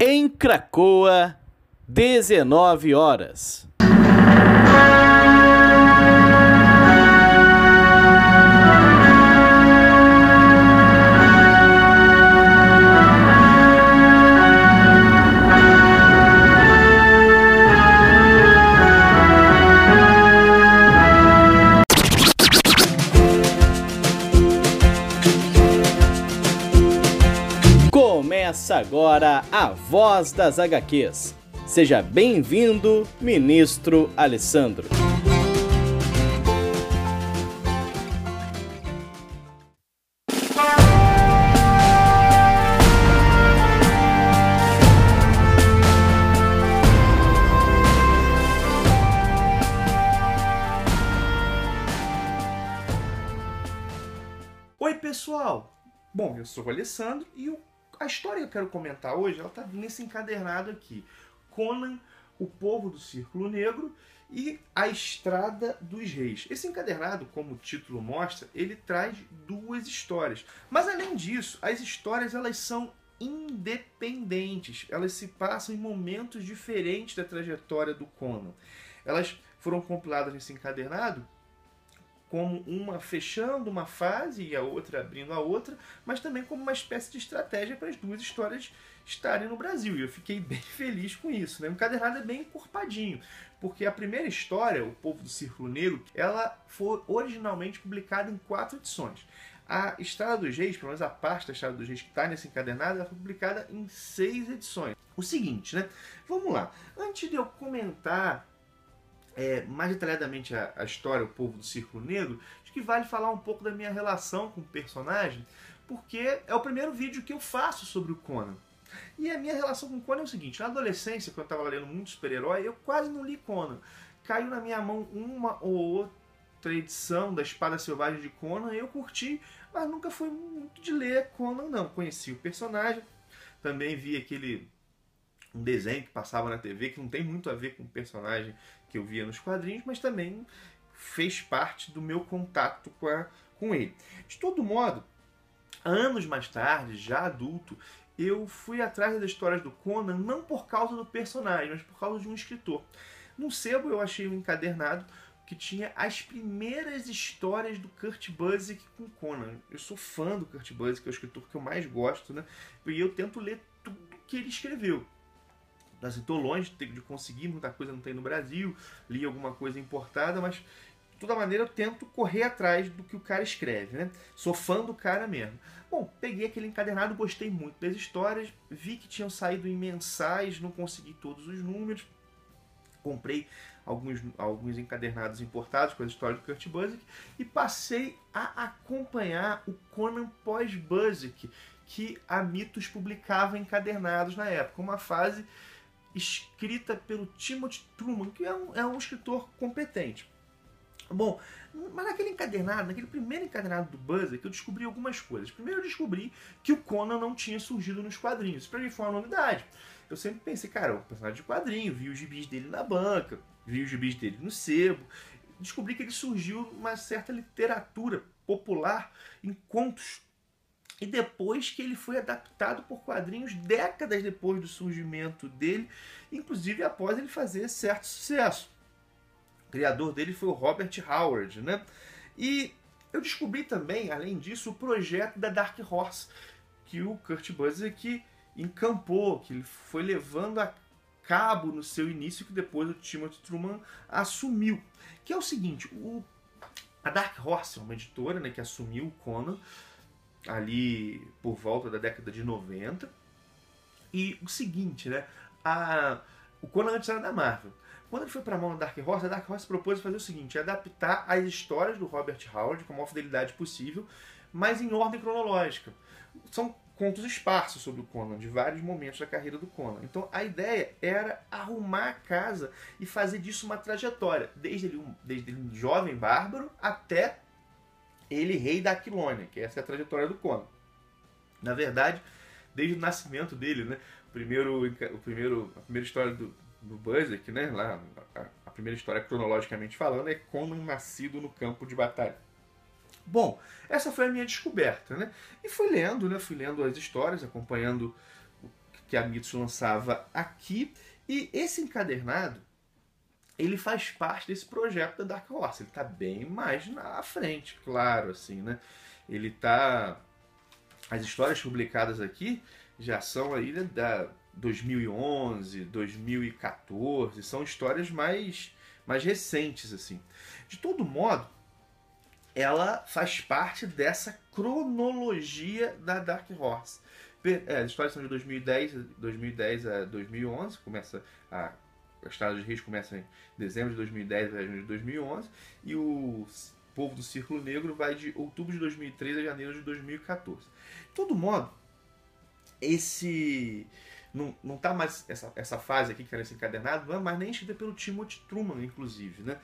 Em Cracoa, 19 horas. Começa agora a Voz das HQs. Seja bem-vindo, ministro Alessandro. Oi, pessoal! Bom, eu sou o Alessandro e o- a história que eu quero comentar hoje, ela tá nesse encadernado aqui. Conan, o povo do Círculo Negro e a Estrada dos Reis. Esse encadernado, como o título mostra, ele traz duas histórias. Mas além disso, as histórias elas são independentes. Elas se passam em momentos diferentes da trajetória do Conan. Elas foram compiladas nesse encadernado como uma fechando uma fase e a outra abrindo a outra, mas também como uma espécie de estratégia para as duas histórias estarem no Brasil. E eu fiquei bem feliz com isso. Né? O encadernado é bem encorpadinho, porque a primeira história, O Povo do Círculo Negro, ela foi originalmente publicada em quatro edições. A Estrada dos Reis, pelo menos a parte da Estrada dos Reis que está nesse encadernado, ela foi publicada em seis edições. O seguinte, né? Vamos lá. Antes de eu comentar é, mais detalhadamente a, a história, o povo do Círculo Negro, acho que vale falar um pouco da minha relação com o personagem, porque é o primeiro vídeo que eu faço sobre o Conan. E a minha relação com o Conan é o seguinte: na adolescência, quando eu estava lendo muito super-herói, eu quase não li Conan. Caiu na minha mão uma ou outra edição da Espada Selvagem de Conan e eu curti, mas nunca fui muito de ler Conan, não. Conheci o personagem, também vi aquele um desenho que passava na TV que não tem muito a ver com o personagem que eu via nos quadrinhos, mas também fez parte do meu contato com, a, com ele. De todo modo, anos mais tarde, já adulto, eu fui atrás das histórias do Conan não por causa do personagem, mas por causa de um escritor. No sebo eu achei um encadernado que tinha as primeiras histórias do Kurt Busiek com Conan. Eu sou fã do Kurt Busiek, é o escritor que eu mais gosto, né? E eu tento ler tudo que ele escreveu assim, tô longe de de conseguir, muita coisa não tem no Brasil, li alguma coisa importada, mas de toda maneira eu tento correr atrás do que o cara escreve, né? Sou fã do cara mesmo. Bom, peguei aquele encadernado, gostei muito das histórias, vi que tinham saído em mensais, não consegui todos os números, comprei alguns, alguns encadernados importados com a história do Kurt Busiek e passei a acompanhar o Conan pós-Busiek, que a Mitos publicava encadernados na época, uma fase escrita pelo Timothy Truman, que é um, é um escritor competente. Bom, mas naquele encadernado, naquele primeiro encadernado do Buzzer, que eu descobri algumas coisas. Primeiro eu descobri que o Conan não tinha surgido nos quadrinhos. Isso pra mim foi uma novidade. Eu sempre pensei, cara, o personagem de quadrinho, vi os gibis dele na banca, vi os gibis dele no sebo. Descobri que ele surgiu uma certa literatura popular em contos e depois que ele foi adaptado por quadrinhos décadas depois do surgimento dele, inclusive após ele fazer certo sucesso. O criador dele foi o Robert Howard, né? E eu descobri também, além disso, o projeto da Dark Horse, que o Kurt Busiek encampou, que ele foi levando a cabo no seu início, que depois o Timothy Truman assumiu. Que é o seguinte, o, a Dark Horse é uma editora né, que assumiu o Conan, ali por volta da década de 90. E o seguinte, né? A, o Conan antes era da Marvel. Quando ele foi para a mão da Dark Horse, a Dark Horse propôs fazer o seguinte: adaptar as histórias do Robert Howard com a maior fidelidade possível, mas em ordem cronológica. São contos esparsos sobre o Conan, de vários momentos da carreira do Conan. Então a ideia era arrumar a casa e fazer disso uma trajetória, desde ele um, desde ele um jovem bárbaro até ele rei da Aquilônia, que essa é a trajetória do Conan. Na verdade, desde o nascimento dele, né? Primeiro, o primeiro, a primeira história do, do Buzzek, né? Lá, a, a, primeira história cronologicamente falando é Conan nascido no campo de batalha. Bom, essa foi a minha descoberta, né? E fui lendo, né? Fui lendo as histórias, acompanhando o que a Mitos lançava aqui. E esse encadernado, ele faz parte desse projeto da Dark Horse. Ele está bem mais na frente, claro, assim, né? Ele está... As histórias publicadas aqui já são aí né, da 2011, 2014, são histórias mais, mais recentes, assim. De todo modo, ela faz parte dessa cronologia da Dark Horse. É, as histórias são de 2010, 2010 a 2011, começa a a Estrada dos Reis começa em dezembro de 2010 a junho de 2011 e o Povo do Círculo Negro vai de outubro de 2013 a janeiro de 2014. De todo modo, esse não, não tá mais essa, essa fase aqui que era esse encadernado, não é mais nem escrita pelo Timothy Truman, inclusive, né?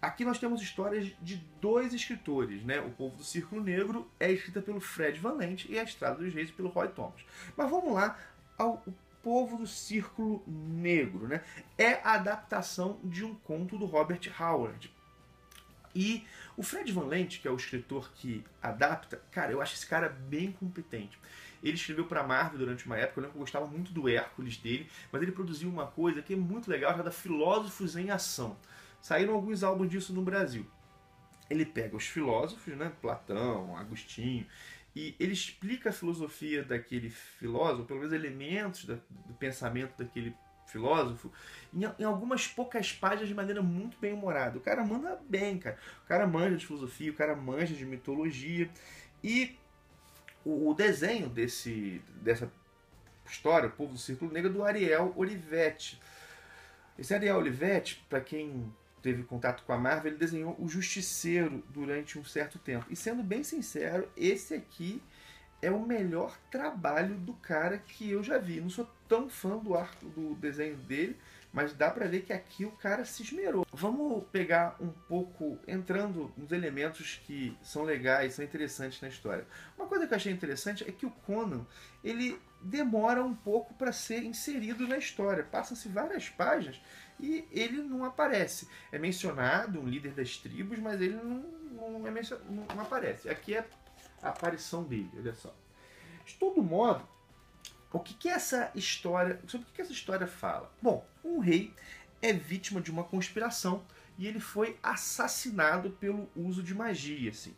Aqui nós temos histórias de dois escritores, né? O Povo do Círculo Negro é escrita pelo Fred Van Lent e A Estrada dos Reis pelo Roy Thomas. Mas vamos lá ao Povo do Círculo Negro, né? É a adaptação de um conto do Robert Howard. E o Fred Van Lent, que é o escritor que adapta, cara, eu acho esse cara bem competente. Ele escreveu para Marvel durante uma época, eu lembro que eu gostava muito do Hércules dele, mas ele produziu uma coisa que é muito legal, chamada Filósofos em Ação. Saíram alguns álbuns disso no Brasil. Ele pega os filósofos, né, Platão, Agostinho, e ele explica a filosofia daquele filósofo, pelo menos elementos do pensamento daquele filósofo, em, algumas poucas páginas de maneira muito bem humorada. O cara manda bem, cara. O cara manja de filosofia, o cara manja de mitologia. E o, o desenho desse, dessa história, O Povo do Círculo Negro, é do Ariel Olivetti. Esse Ariel Olivetti, para quem teve contato com a Marvel, ele desenhou o Justiceiro durante um certo tempo. E sendo bem sincero, esse aqui é o melhor trabalho do cara que eu já vi. Não sou tão fã do arco do desenho dele, mas dá para ver que aqui o cara se esmerou. Vamos pegar um pouco, entrando nos elementos que são legais, são interessantes na história. Uma coisa que eu achei interessante é que o Conan, ele demora um pouco para ser inserido na história. Passam-se várias páginas e ele não aparece. É mencionado um líder das tribos, mas ele não, não, é não aparece. Aqui é a aparição dele, olha só. De todo modo, o que, que essa história. Sobre o que, que essa história fala? Bom, um rei é vítima de uma conspiração e ele foi assassinado pelo uso de magia, assim.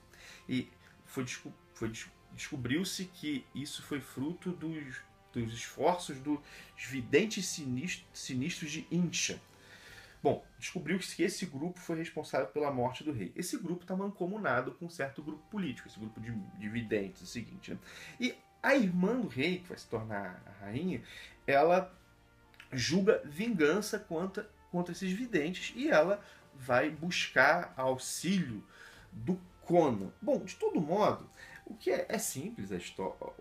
E foi, foi descobriu-se que isso foi fruto dos, dos esforços dos videntes sinistros, sinistros de Incha. Bom, descobriu-se que esse grupo foi responsável pela morte do rei. Esse grupo está mancomunado com um certo grupo político, esse grupo de, de videntes, é o seguinte. Né? E a irmã do rei, que vai se tornar a rainha, ela julga vingança contra, contra esses videntes e ela vai buscar auxílio do Conan. Bom, de todo modo, o que é, é simples a,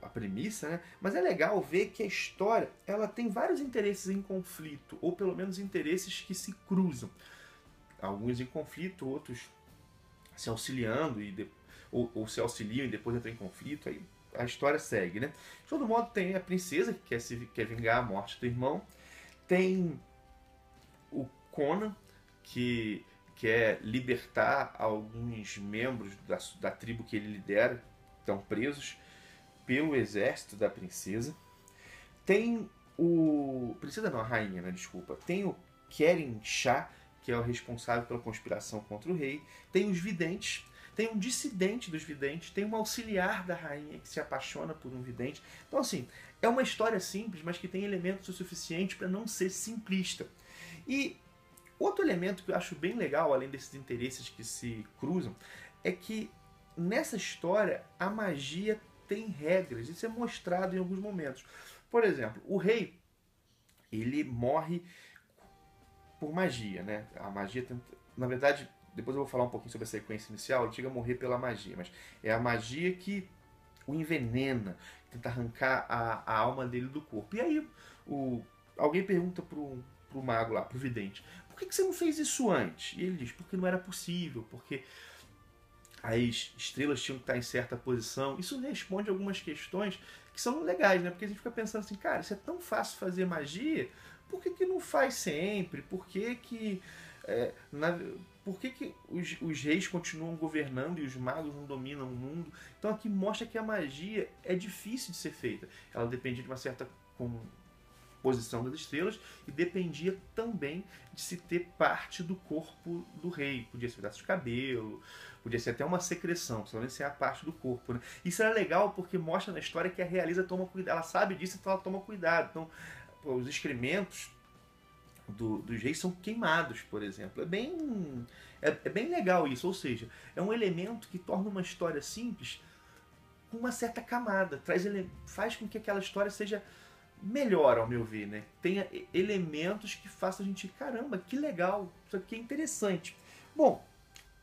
a premissa, né? mas é legal ver que a história ela tem vários interesses em conflito, ou pelo menos interesses que se cruzam. Alguns em conflito, outros se auxiliando e de, ou, ou se auxiliam e depois entram em conflito. Aí a história segue, né? De todo modo, tem a princesa que quer, se, quer vingar a morte do irmão. Tem o Conan, que quer libertar alguns membros da, da tribo que ele lidera, estão presos pelo exército da princesa. Tem o. Princesa não, a rainha, né? Desculpa. Tem o Keren Shah, que é o responsável pela conspiração contra o rei. Tem os videntes, tem um dissidente dos videntes, tem um auxiliar da rainha que se apaixona por um vidente. Então, assim, é uma história simples, mas que tem elementos o suficiente para não ser simplista. E outro elemento que eu acho bem legal, além desses interesses que se cruzam, é que nessa história a magia tem regras. Isso é mostrado em alguns momentos. Por exemplo, o rei ele morre por magia, né? A magia, na verdade, depois eu vou falar um pouquinho sobre a sequência inicial, ele chega a morrer pela magia, mas é a magia que o envenena, tenta arrancar a, a alma dele do corpo. E aí o, alguém pergunta pro, pro mago lá, pro vidente, por que, que você não fez isso antes? E ele diz, porque não era possível, porque as estrelas tinham que estar em certa posição. Isso responde algumas questões que são legais, né? Porque a gente fica pensando assim, cara, isso é tão fácil fazer magia, por que, que não faz sempre? Por que que... É, na, por que, que os, os, reis continuam governando e os magos não dominam o mundo? Então aqui mostra que a magia é difícil de ser feita. Ela depende de uma certa posição das estrelas e dependia também de se ter parte do corpo do rei. Podia ser pedaço de cabelo, podia ser até uma secreção, principalmente ser a parte do corpo. Né? Isso era legal porque mostra na história que a realeza toma cuidado, ela sabe disso, então ela toma cuidado. Então, os excrementos do, dos reis são queimados, por exemplo. É bem, é, é bem legal isso, ou seja, é um elemento que torna uma história simples com uma certa camada, traz ele, faz com que aquela história seja melhor, ao meu ver, né? Tenha elementos que façam a gente, caramba, que legal, isso aqui é interessante. Bom,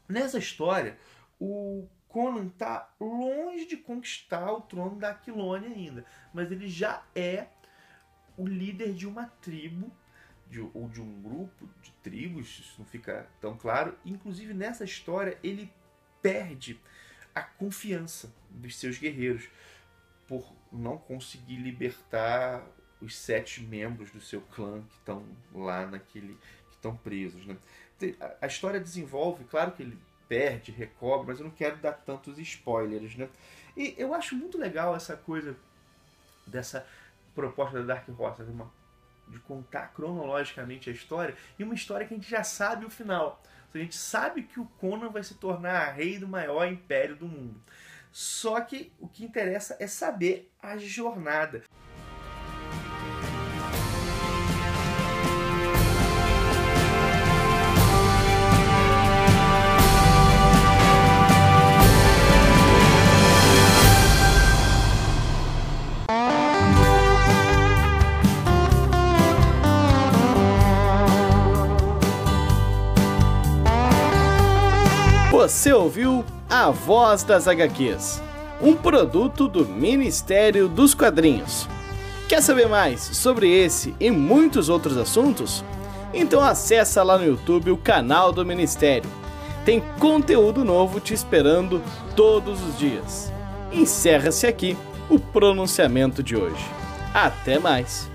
nessa história, o Conan está longe de conquistar o trono da Aquilônia ainda, mas ele já é o líder de uma tribo de, ou de um grupo de tribos, isso não fica tão claro. Inclusive nessa história ele perde a confiança dos seus guerreiros por não conseguir libertar os sete membros do seu clã que estão lá naquele que estão presos, né? A história desenvolve, claro que ele perde, recobre, mas eu não quero dar tantos spoilers, né? E eu acho muito legal essa coisa dessa proposta da Dark Horse, de, uma, de contar cronologicamente a história e uma história que a gente já sabe o final. A gente sabe que o Conan vai se tornar rei do maior império do mundo. Só que o que interessa é saber a jornada. Você ouviu A Voz das HQs, um produto do Ministério dos Quadrinhos. Quer saber mais sobre esse e muitos outros assuntos? Então acessa lá no YouTube o canal do Ministério. Tem conteúdo novo te esperando todos os dias. Encerra-se aqui o pronunciamento de hoje. Até mais!